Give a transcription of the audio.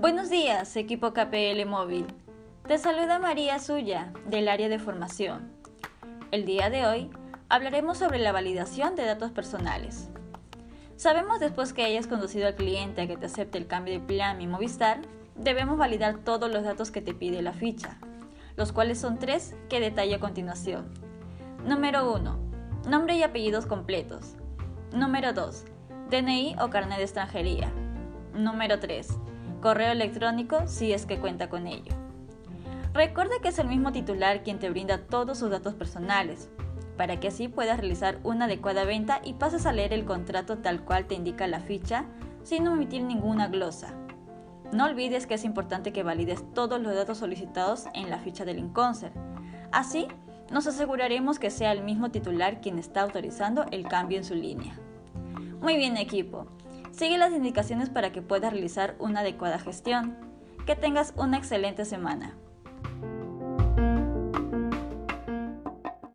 Buenos días, equipo KPL Móvil. Te saluda María Suya, del área de formación. El día de hoy hablaremos sobre la validación de datos personales. Sabemos después que hayas conducido al cliente a que te acepte el cambio de plan Mi Movistar, debemos validar todos los datos que te pide la ficha, los cuales son tres que detallo a continuación. Número 1. Nombre y apellidos completos. Número 2. DNI o carnet de extranjería. Número 3. Correo electrónico si es que cuenta con ello. Recuerda que es el mismo titular quien te brinda todos sus datos personales, para que así puedas realizar una adecuada venta y pases a leer el contrato tal cual te indica la ficha sin omitir ninguna glosa. No olvides que es importante que valides todos los datos solicitados en la ficha del Inconcert. Así, nos aseguraremos que sea el mismo titular quien está autorizando el cambio en su línea. Muy bien equipo, sigue las indicaciones para que puedas realizar una adecuada gestión. Que tengas una excelente semana.